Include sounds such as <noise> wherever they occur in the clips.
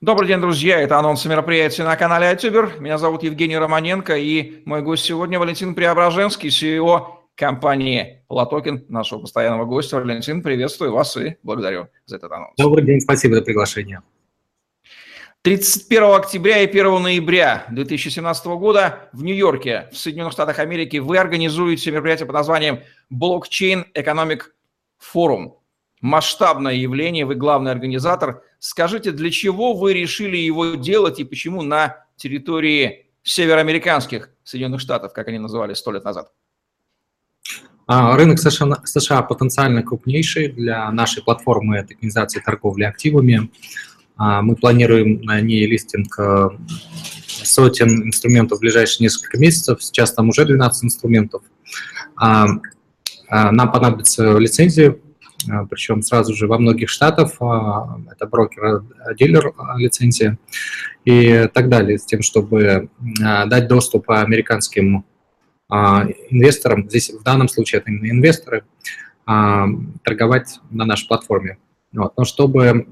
Добрый день, друзья. Это анонс мероприятия на канале Ютубер. Меня зовут Евгений Романенко, и мой гость сегодня Валентин Преображенский, CEO компании Латокин, нашего постоянного гостя. Валентин, приветствую вас и благодарю за этот анонс. Добрый день, спасибо за приглашение. 31 октября и 1 ноября 2017 года в Нью-Йорке, в Соединенных Штатах Америки, вы организуете мероприятие под названием Blockchain Economic Forum масштабное явление, вы главный организатор. Скажите, для чего вы решили его делать и почему на территории североамериканских Соединенных Штатов, как они называли сто лет назад? А, рынок США, США потенциально крупнейший для нашей платформы организации торговли активами. А, мы планируем на ней листинг э, сотен инструментов в ближайшие несколько месяцев. Сейчас там уже 12 инструментов. А, нам понадобится лицензия причем сразу же во многих штатах, а, это брокер, дилер а, лицензия и так далее, с тем, чтобы дать доступ американским инвесторам, здесь в данном случае это именно инвесторы, торговать на нашей платформе. Вот. Но чтобы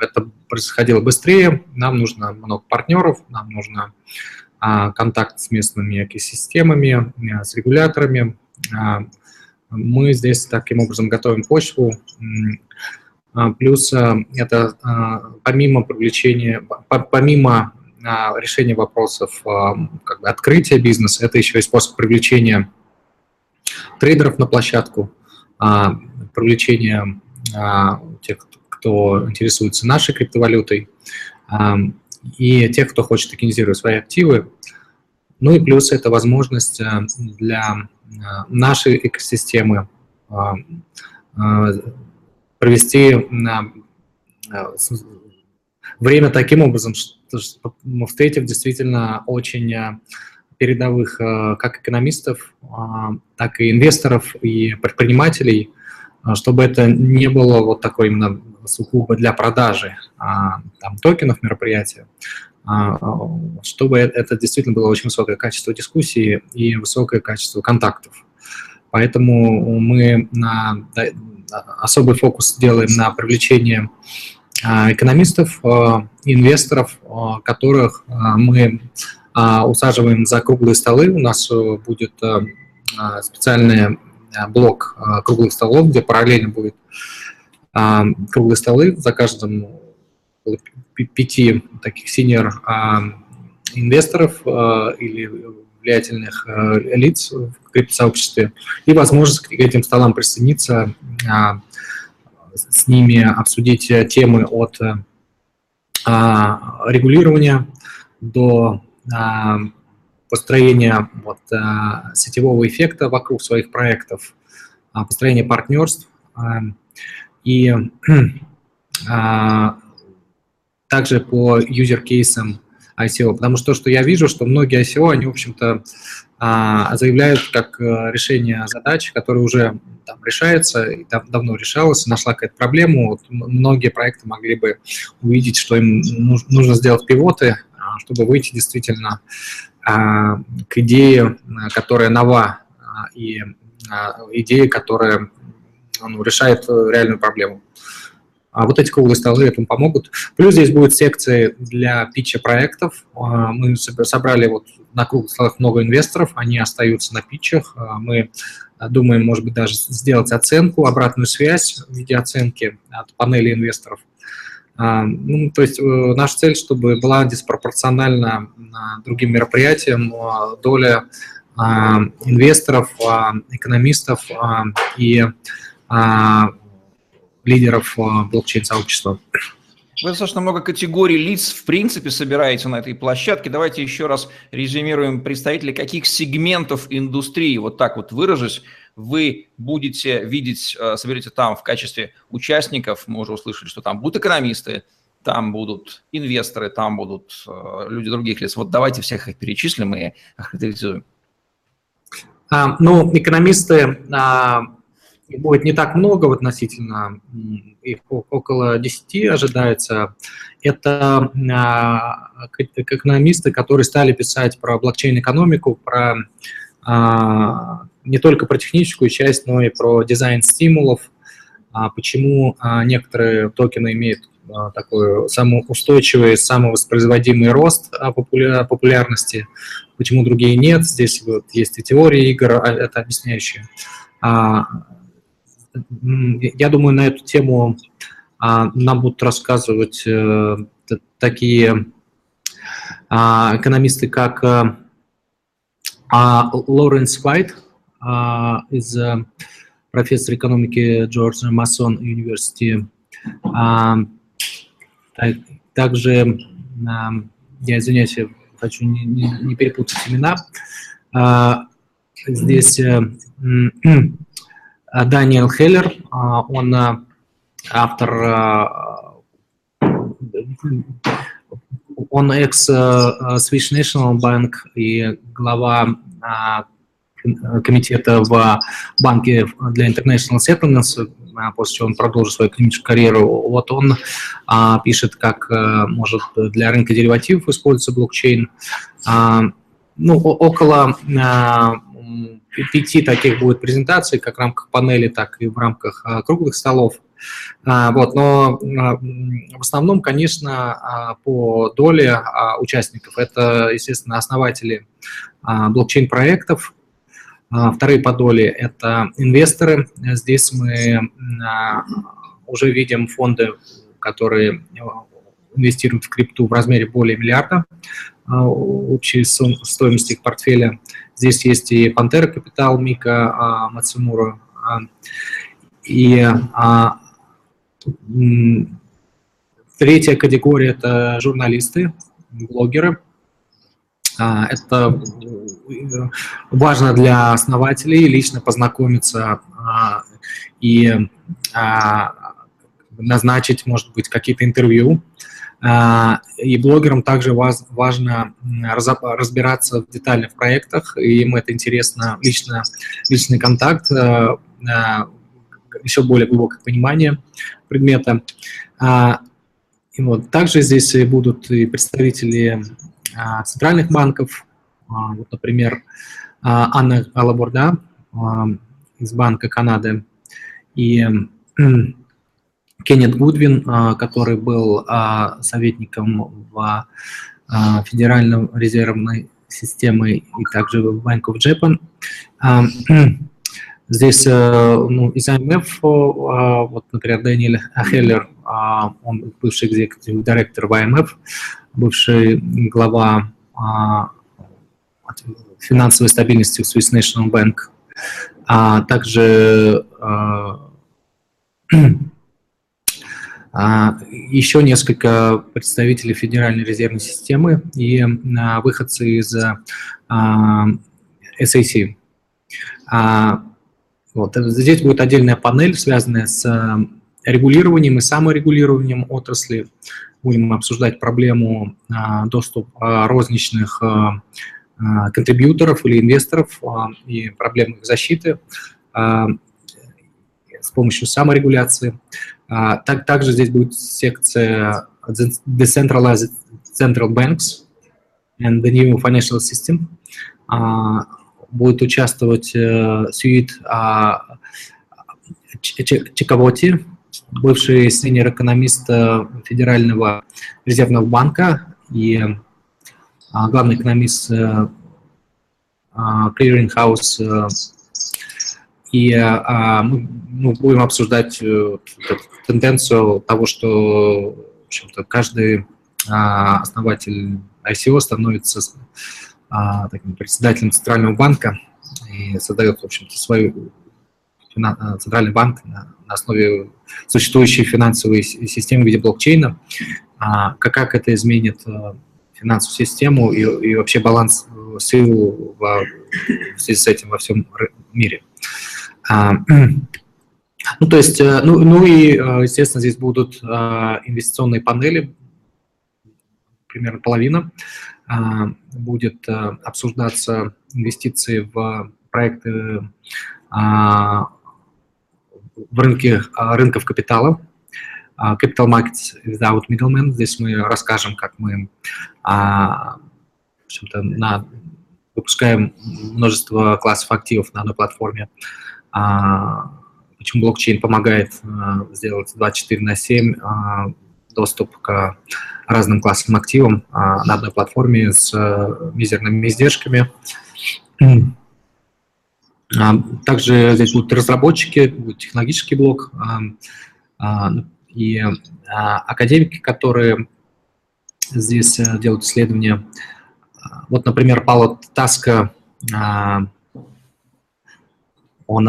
это происходило быстрее, нам нужно много партнеров, нам нужно контакт с местными экосистемами, с регуляторами, мы здесь таким образом готовим почву. А, плюс а, это а, помимо привлечения, помимо решения вопросов как бы открытия бизнеса, это еще и способ привлечения трейдеров на площадку, привлечения тех, кто интересуется нашей криптовалютой, и тех, кто хочет токенизировать свои активы. Ну и плюс это возможность для Э, нашей экосистемы, э, э, провести время таким образом, что, встретив действительно очень передовых как экономистов, так и инвесторов и предпринимателей, чтобы это не было вот такой именно сугубо для продажи а, там, токенов мероприятия, чтобы это действительно было очень высокое качество дискуссии и высокое качество контактов. Поэтому мы особый фокус делаем на привлечение а, экономистов, а, инвесторов, которых мы усаживаем за круглые столы. У нас э, будет специальный блок круглых столов, где параллельно будет круглые столы за каждым пяти таких синер а, инвесторов а, или влиятельных а, лиц в криптосообществе. И возможность к этим столам присоединиться, с ними обсудить темы от регулирования до построения вот, сетевого эффекта вокруг своих проектов, построения партнерств и <clears throat> также по юзер-кейсам ICO, потому что то, что я вижу, что многие ICO, они, в общем-то, а, заявляют как э, решение задач, которые уже там, решается, и дав давно решалась, нашла какая-то проблему. Вот многие проекты могли бы увидеть, что им нужно сделать пивоты, а, чтобы выйти действительно а, к идее, которая нова, и идее, которая ну, решает э, реальную проблему. А вот эти круглые столы этому помогут. Плюс здесь будут секции для питча проектов. А, мы собрали вот на круглых столах много инвесторов, они остаются на питчах. А, мы думаем, может быть, даже сделать оценку, обратную связь в виде оценки от панели инвесторов. Ну, то есть э, наша цель, чтобы была диспропорциональна другим мероприятиям доля инвесторов, экономистов и лидеров а, блокчейн-сообщества. Вы достаточно много категорий лиц, в принципе, собираете на этой площадке. Давайте еще раз резюмируем представителей каких сегментов индустрии, вот так вот выражусь, вы будете видеть, а, соберете там в качестве участников. Мы уже услышали, что там будут экономисты, там будут инвесторы, там будут а, люди других лиц. Вот давайте всех их перечислим и охарактеризуем. А, ну, экономисты а, их будет не так много относительно, их около 10 ожидается. Это а, экономисты, которые стали писать про блокчейн-экономику, про а, не только про техническую часть, но и про дизайн стимулов, а, почему некоторые токены имеют такой самоустойчивый, самовоспроизводимый рост популярности, почему другие нет. Здесь вот есть и теории игр, это объясняющие. Я думаю, на эту тему нам будут рассказывать э, такие экономисты, как э, Лоренс Уайт из э, профессор экономики Джорджа Масон Университета. Также, я извиняюсь, я хочу не, не, не перепутать имена. Здесь Даниэл Хеллер, он автор, он экс Swedish National Bank и глава комитета в банке для International Settlements, после чего он продолжил свою клиническую карьеру. Вот он пишет, как может для рынка деривативов используется блокчейн. Ну, около пяти таких будет презентаций, как в рамках панели, так и в рамках а, круглых столов. А, вот, но а, в основном, конечно, по доле участников это, естественно, основатели блокчейн-проектов, вторые по доле – это инвесторы. Здесь мы уже видим фонды, которые инвестируют в крипту в размере более миллиарда общей стоимости их портфеля. Здесь есть и Пантера Капитал, Мика Мацумура, и Третья категория – это журналисты, блогеры. А, это э, важно для основателей лично познакомиться а, и а, назначить, может быть, какие-то интервью. И блогерам также важно разбираться в детальных проектах, и им это интересно, лично, личный контакт, э, еще более глубокое понимание предмета. А, и вот также здесь будут и представители а, центральных банков, а, вот, например, Анна Алабурда из Банка Канады и Кеннет Гудвин, который был советником в Федеральной резервной системы и также в Bank of Japan. <clears throat> Здесь э, ну, из АМФ, вот, например, Дэниэль Хеллер, а, он бывший экзекутив директор в АМФ, бывший глава а, финансовой стабильности в Swiss National Bank, а также <clears throat> еще несколько представителей Федеральной резервной системы и выходцы из SAC. Вот. Здесь будет отдельная панель, связанная с регулированием и саморегулированием отрасли. Будем обсуждать проблему а, доступа розничных а, а, контрибьюторов или инвесторов и проблемы их защиты с помощью саморегуляции. Так, также здесь будет секция Decentralized Central Banks and the New Financial System будет участвовать э, Сюит а, Чекавоти, бывший сеньор-экономист э, Федерального резервного банка и а, главный экономист э, а, Clearing House. И мы ну, будем обсуждать тенденцию того, что в общем-то, каждый основатель ICO становится а, таким председателем Центрального банка и создает, в общем-то, свой а, центральный банк на, на основе существующей финансовой системы в виде блокчейна. А, как, как это изменит а, финансовую систему и, и вообще баланс э, сил в, в связи с этим во всем мире. А, <clears throat> ну, то есть, э, ну, ну и, э, естественно, здесь будут инвестиционные панели, примерно половина. А, будет а, обсуждаться инвестиции в проекты а, в рынке рынков капитала, Capital Markets Without Middlemen. Здесь мы расскажем, как мы общем-то, на, выпускаем множество классов активов на одной платформе, почему блокчейн помогает сделать 24 на 7 доступ к разным классам активам на одной платформе с мизерными издержками. Также здесь будут разработчики, будет технологический блок и академики, которые здесь делают исследования. Вот, например, Павло Таска, он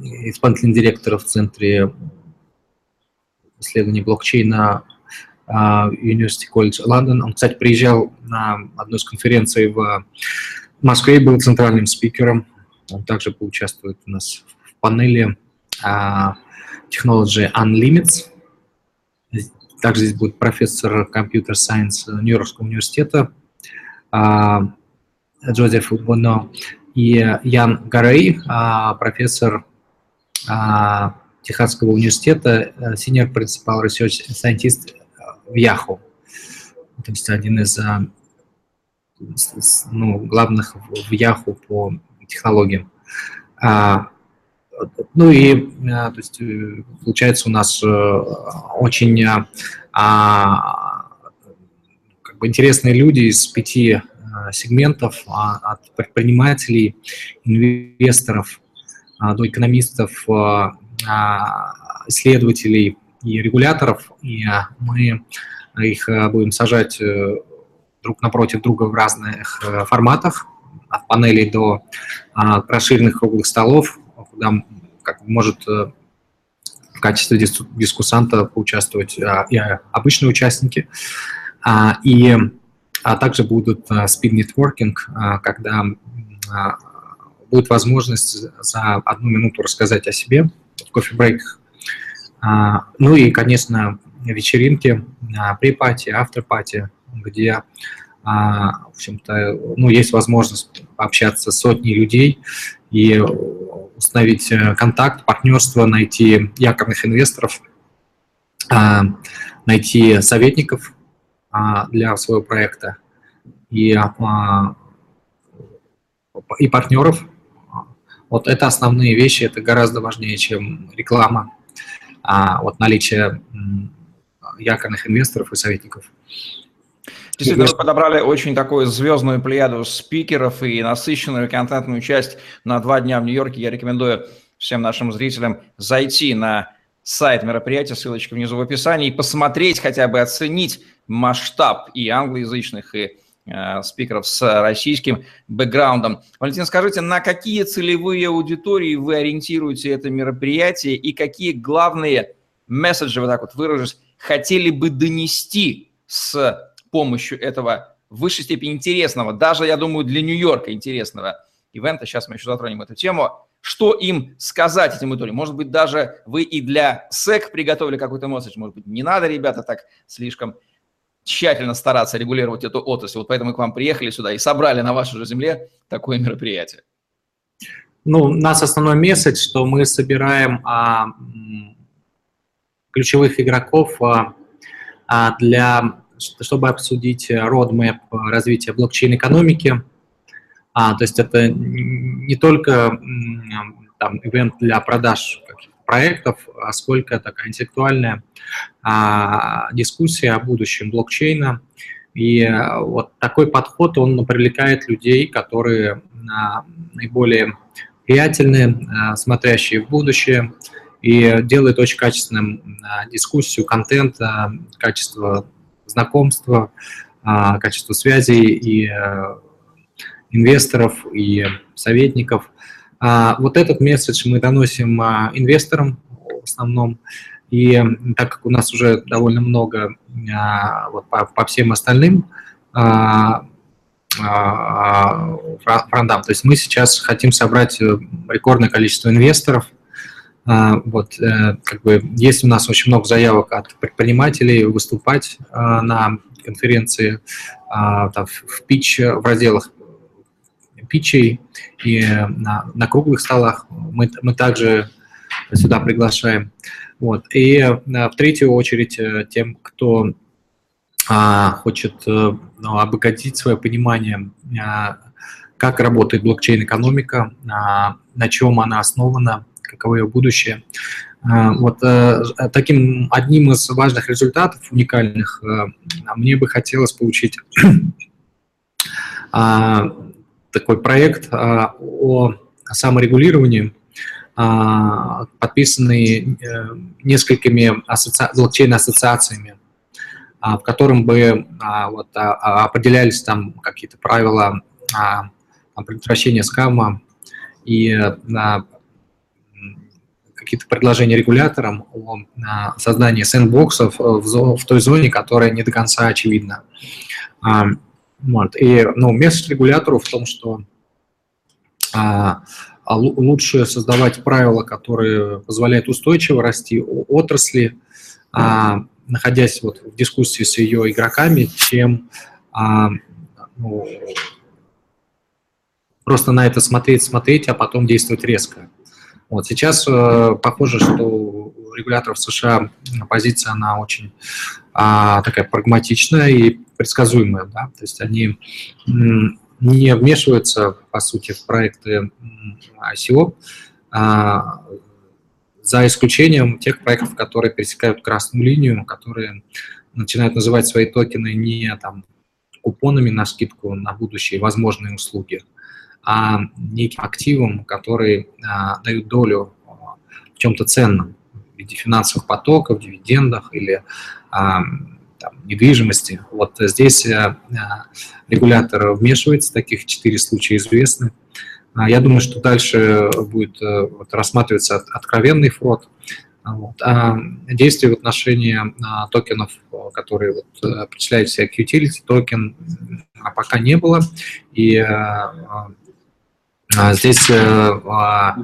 исполнительный директор в Центре исследований блокчейна University College London. Он, кстати, приезжал на одну из конференций в Москве, был центральным спикером. Он также поучаствует у нас в панели Technology Unlimits. Также здесь будет профессор компьютер сайенс Нью-Йоркского университета Джозеф Боно и Ян Гарей, профессор Техасского университета, senior principal research scientist в Yahoo. То есть один из ну, главных в Yahoo по технологиям. Ну и, то есть, получается, у нас очень а, как бы интересные люди из пяти сегментов, от предпринимателей, инвесторов до экономистов, исследователей и регуляторов, и мы их будем сажать э, друг напротив друга в разных э, форматах, от панелей до расширенных круглых столов, куда как, может э, в качестве дискуссанта поучаствовать и обычные участники. А, и а также будут speed networking, когда будет возможность за одну минуту рассказать о себе, кофе-брейках. А, ну и, конечно, вечеринки, при-пати, автор-пати, где, а, в общем-то, ну, есть возможность пообщаться с сотней людей и установить э, контакт, партнерство, найти якорных инвесторов, а, найти советников для своего проекта и, и партнеров, вот это основные вещи, это гораздо важнее, чем реклама, а вот наличие якорных инвесторов и советников. Действительно, вы подобрали очень такую звездную плеяду спикеров и насыщенную контентную часть на два дня в Нью-Йорке. Я рекомендую всем нашим зрителям зайти на сайт мероприятия, ссылочка внизу в описании, и посмотреть, хотя бы оценить масштаб и англоязычных, и Э, спикеров с российским бэкграундом. Валентин, скажите, на какие целевые аудитории вы ориентируете это мероприятие и какие главные месседжи, вот так вот выражусь, хотели бы донести с помощью этого в высшей степени интересного, даже, я думаю, для Нью-Йорка интересного ивента, сейчас мы еще затронем эту тему, что им сказать этим аудиториям? Может быть, даже вы и для СЭК приготовили какой-то месседж, может быть, не надо, ребята, так слишком тщательно стараться регулировать эту отрасль. Вот поэтому мы к вам приехали сюда и собрали на вашей же земле такое мероприятие. Ну, у нас основной месседж, что мы собираем а, ключевых игроков а, а, для, чтобы обсудить roadmap развития блокчейн-экономики. А, то есть это не только там, ивент для продаж проектов, а сколько такая интеллектуальная а, дискуссия о будущем блокчейна. И а, вот такой подход, он привлекает людей, которые а, наиболее влиятельны, а, смотрящие в будущее, и делает очень качественным а, дискуссию, контент, а, качество знакомства, а, качество связей и а, инвесторов, и советников – вот этот месседж мы доносим а, инвесторам в основном. И так как у нас уже довольно много а, вот, по, по всем остальным фрондам, то есть мы сейчас хотим собрать э, рекордное количество инвесторов. Вот, э, как бы, есть у нас очень много заявок от предпринимателей выступать на конференции там, в питч, в разделах питчей и на, на круглых столах мы, мы также сюда приглашаем. Вот. И э, в третью очередь э, тем, кто а, хочет а, ну, обогатить свое понимание, а, как работает блокчейн-экономика, а, на чем она основана, каково ее будущее. Вот таким одним из важных результатов, уникальных, мне бы хотелось получить <clears throat> такой проект о саморегулировании, подписанный несколькими асоци... блокчейн-ассоциациями а, в котором бы а, вот, а, определялись там какие-то правила предотвращения скама и какие-то предложения регуляторам о создании сэндбоксов в той зоне, которая не до конца очевидна. Вот. И ну, место регулятору в том, что а, лучше создавать правила, которые позволяют устойчиво расти отрасли, а, находясь вот в дискуссии с ее игроками, чем а, ну, просто на это смотреть, смотреть, а потом действовать резко. Вот сейчас э, похоже, что регуляторов США позиция, она очень а, такая прагматичная и предсказуемая, да, то есть они не вмешиваются, по сути, в проекты ICO, а, за исключением тех проектов, которые пересекают красную линию, которые начинают называть свои токены не там, купонами на скидку на будущие возможные услуги, а неким активом, который а, дают долю в чем-то ценном виде финансовых потоков, дивидендах или а, там, недвижимости. Вот здесь а, регулятор вмешивается, таких четыре случая известны. А, я думаю, что дальше будет э, вот, рассматриваться откровенный фрод. Вот. А действия в отношении а, токенов, которые вот, э, причисляют себя к utility токен, а пока не было. И а, а, здесь а,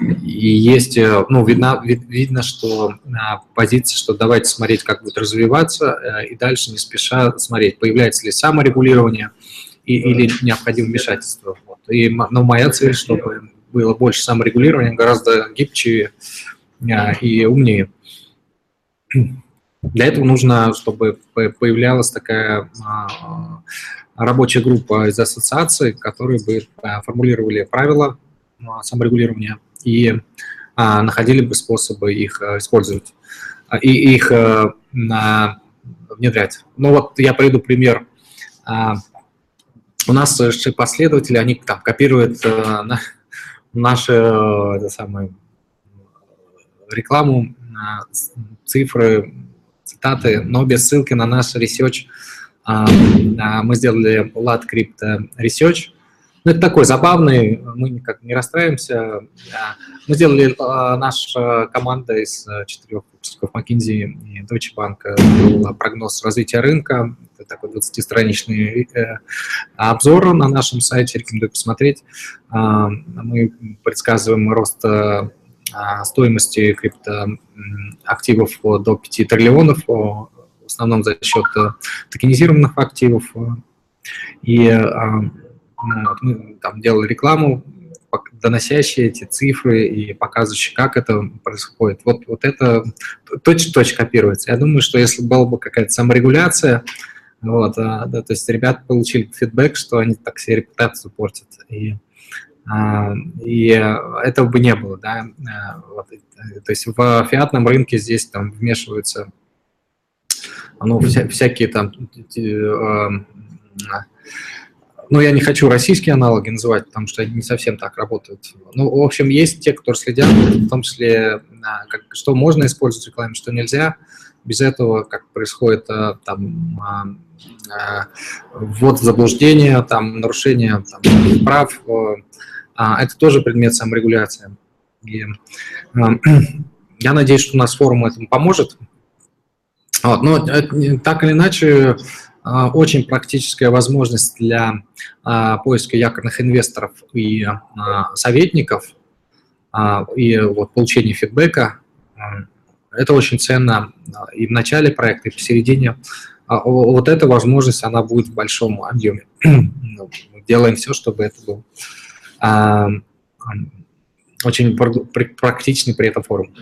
и есть, ну, видно, вид, видно, что а, позиция, что давайте смотреть, как будет развиваться, и дальше не спеша смотреть, появляется ли саморегулирование и, или необходимо вмешательство. И ну, моя цель, чтобы было больше саморегулирования, гораздо гибче и умнее. Для этого нужно, чтобы появлялась такая а, рабочая группа из ассоциаций, которые бы формулировали правила саморегулирования и находили бы способы их использовать и их внедрять. Ну вот я приведу пример у нас последователи, они там копируют э, на, нашу э, это самое, рекламу, э, цифры, цитаты, но без ссылки на наш research. Э, мы сделали Lat Crypto Research. Ну, это такой забавный, мы никак не расстраиваемся. Мы сделали, э, наша команда из э, четырех выпусков McKinsey и Deutsche Bank прогноз развития рынка такой 20-страничный э, обзор на нашем сайте, рекомендую посмотреть. А, мы предсказываем рост э, стоимости криптоактивов до 5 триллионов, в основном за счет токенизированных активов. И ну, мы там делали рекламу, доносящие эти цифры и показывающие, как это происходит. Вот, вот это точно-точно копируется. Я думаю, что если была бы какая-то саморегуляция, вот, а, да, то есть ребята получили фидбэк, что они так себе репутацию портят. И, а, и этого бы не было, да. А, вот, то есть в фиатном рынке здесь там вмешиваются ну, вся, всякие там ну, я не хочу российские аналоги называть, потому что они не совсем так работают. Ну, в общем, есть те, кто следят, в том числе, как, что можно использовать в рекламе, что нельзя. Без этого, как происходит там Э, ввод в заблуждение, там, нарушение там, прав, э, а, это тоже предмет саморегуляции. И, э, <clears throat> я надеюсь, что у нас форум этому поможет. Вот, но так или иначе, очень практическая возможность для поиска якорных инвесторов и советников и вот, получения фидбэка. Это очень ценно и в начале проекта, и посередине. А вот эта возможность, она будет в большом объеме. <clears throat> Делаем все, чтобы это был а, очень практичный при этом форум.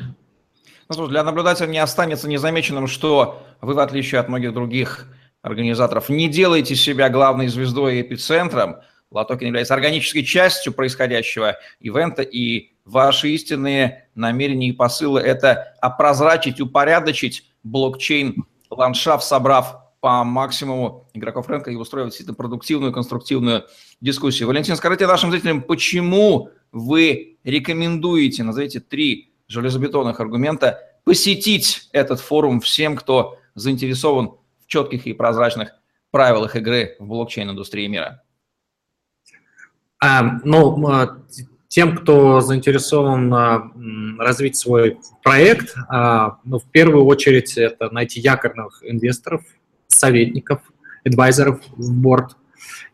Ну, для наблюдателя не останется незамеченным, что вы, в отличие от многих других организаторов, не делаете себя главной звездой и эпицентром. Латокин является органической частью происходящего ивента, и ваши истинные намерения и посылы – это опрозрачить, упорядочить блокчейн, ландшафт, собрав по максимуму игроков рынка и устроить действительно продуктивную, конструктивную дискуссию. Валентин, скажите нашим зрителям, почему вы рекомендуете, назовите три железобетонных аргумента, посетить этот форум всем, кто заинтересован четких и прозрачных правилах игры в блокчейн-индустрии мира? А, ну, тем, кто заинтересован а, развить свой проект, а, ну, в первую очередь это найти якорных инвесторов, советников, адвайзеров в борт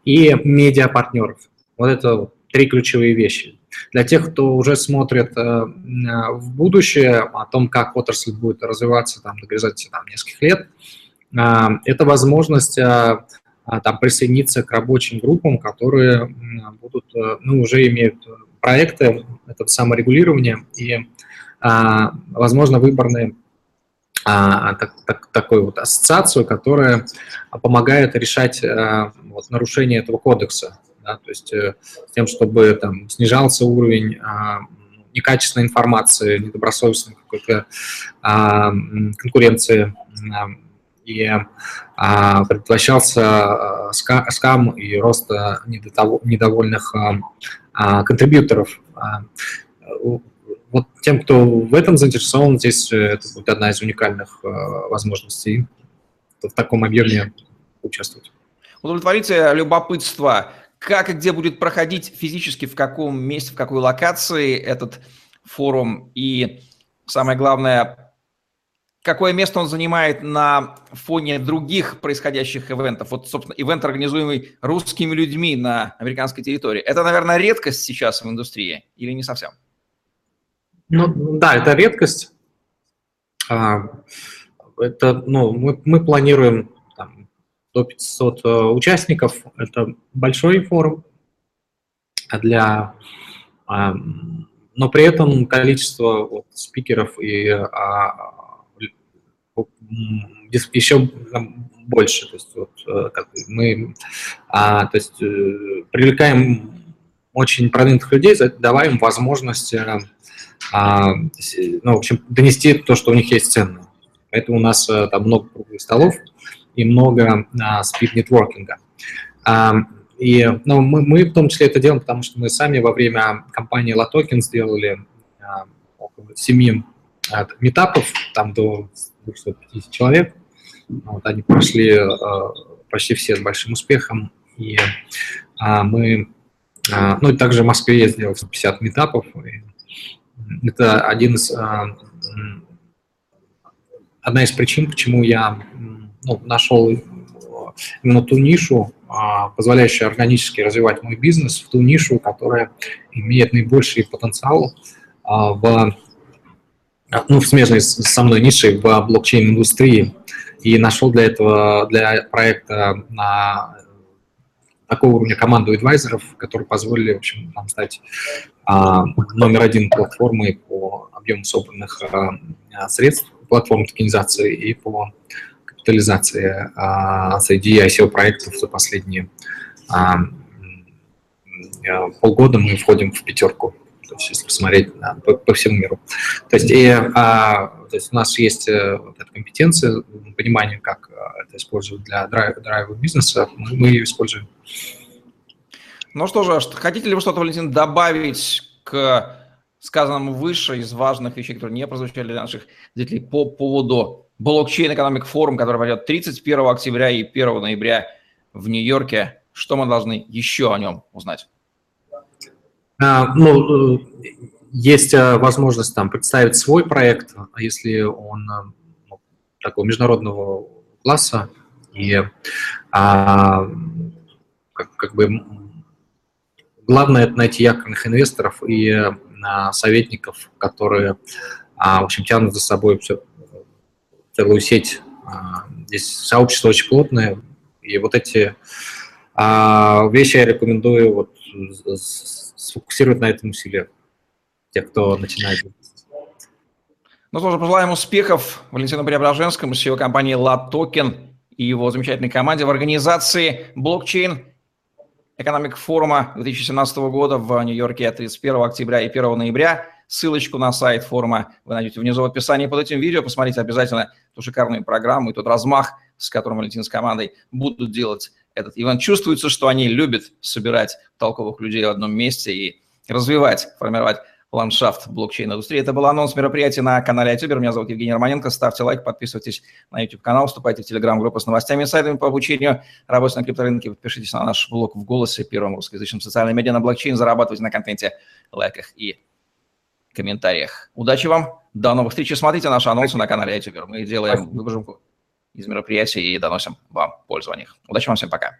и медиапартнеров. Вот это три ключевые вещи. Для тех, кто уже смотрит э, в будущее, о том, как отрасль будет развиваться там, до горизонте там, нескольких лет, это возможность э, там, присоединиться к рабочим группам, которые будут, ну, уже имеют проекты, это саморегулирование и, возможно, выборные так, так, такую вот ассоциацию, которая помогает решать вот, нарушение этого кодекса да, то есть э, тем, чтобы там снижался уровень а, некачественной информации, недобросовестной какой-то а, конкуренции а, и а, предотвращался а, ска, скам и рост недовольных а, а, контрибьюторов. А, вот тем, кто в этом заинтересован, здесь э, это будет одна из уникальных а, возможностей в таком объеме участвовать. Удовлетворите любопытство как и где будет проходить физически, в каком месте, в какой локации этот форум, и самое главное, какое место он занимает на фоне других происходящих ивентов. Вот, собственно, ивент, организуемый русскими людьми на американской территории. Это, наверное, редкость сейчас в индустрии или не совсем? Ну, да, это редкость. А, это, ну, мы, мы планируем до 500 э, участников. Это большой форум для... А, но при этом количество вот, спикеров и а, еще больше. То есть, вот, э, как мы а, то есть, э, привлекаем очень продвинутых людей, давая им возможность а, ну, в общем, донести то, что у них есть ценное. Поэтому у нас там много круглых столов, и много а, спид-нетворкинга. А, и ну, мы, мы в том числе это делаем, потому что мы сами во время кампании LaToken сделали а, около семи а, метапов, там до 250 человек. Вот, они прошли а, почти все с большим успехом. И а, мы, а, ну и также в Москве я сделал 50 метапов. Это один из, а, одна из причин, почему я ну, нашел именно ту нишу, позволяющую органически развивать мой бизнес, в ту нишу, которая имеет наибольший потенциал в, ну, в смежной со мной нишей в блокчейн-индустрии. И нашел для этого, для проекта на такого уровня команду адвайзеров, которые позволили, в общем, нам стать а, номер один платформой по объему собранных а, средств, платформы токенизации и по капитализации а, среди ICO-проектов за последние а, полгода мы входим в пятерку, то есть если посмотреть да, по, по всему миру. То есть, и, а, то есть у нас есть э, вот эта компетенция, понимание, как э, это использовать для драйва, драйва бизнеса, мы, ее используем. Ну что же, хотите ли вы что-то, Валентин, добавить к сказанному выше из важных вещей, которые не прозвучали для наших зрителей по поводу блокчейн экономик форум, который пройдет 31 октября и 1 ноября в Нью-Йорке. Что мы должны еще о нем узнать? А, ну, э, есть э, возможность там представить свой проект, а если он э, ну, такого международного класса и а, как, как бы главное это найти якорных инвесторов и а, советников, которые, а, в общем, тянут за собой все, целую сеть. А, здесь сообщество очень плотное, и вот эти а, вещи я рекомендую вот сфокусировать на этом усилия тех, кто начинает. Ну что же, пожелаем успехов Валентину Преображенскому, CEO компании LabToken и его замечательной команде в организации блокчейн Экономик форума 2017 года в Нью-Йорке 31 октября и 1 ноября. Ссылочку на сайт форума вы найдете внизу в описании под этим видео. Посмотрите обязательно ту шикарную программу и тот размах, с которым Валентин с командой будут делать этот ивент. Чувствуется, что они любят собирать толковых людей в одном месте и развивать, формировать ландшафт блокчейн-индустрии. Это был анонс мероприятия на канале Ютубер. Меня зовут Евгений Романенко. Ставьте лайк, подписывайтесь на YouTube-канал, вступайте в Telegram-группу с новостями и сайтами по обучению работе на крипторынке. Подпишитесь на наш блог в «Голосе», первом русскоязычном социальном медиа на блокчейн. Зарабатывайте на контенте, лайках и комментариях. Удачи вам, до новых встреч. Смотрите наши анонсы на канале Ютубер. Мы делаем выжимку из мероприятий и доносим вам пользу о них. Удачи вам всем, пока.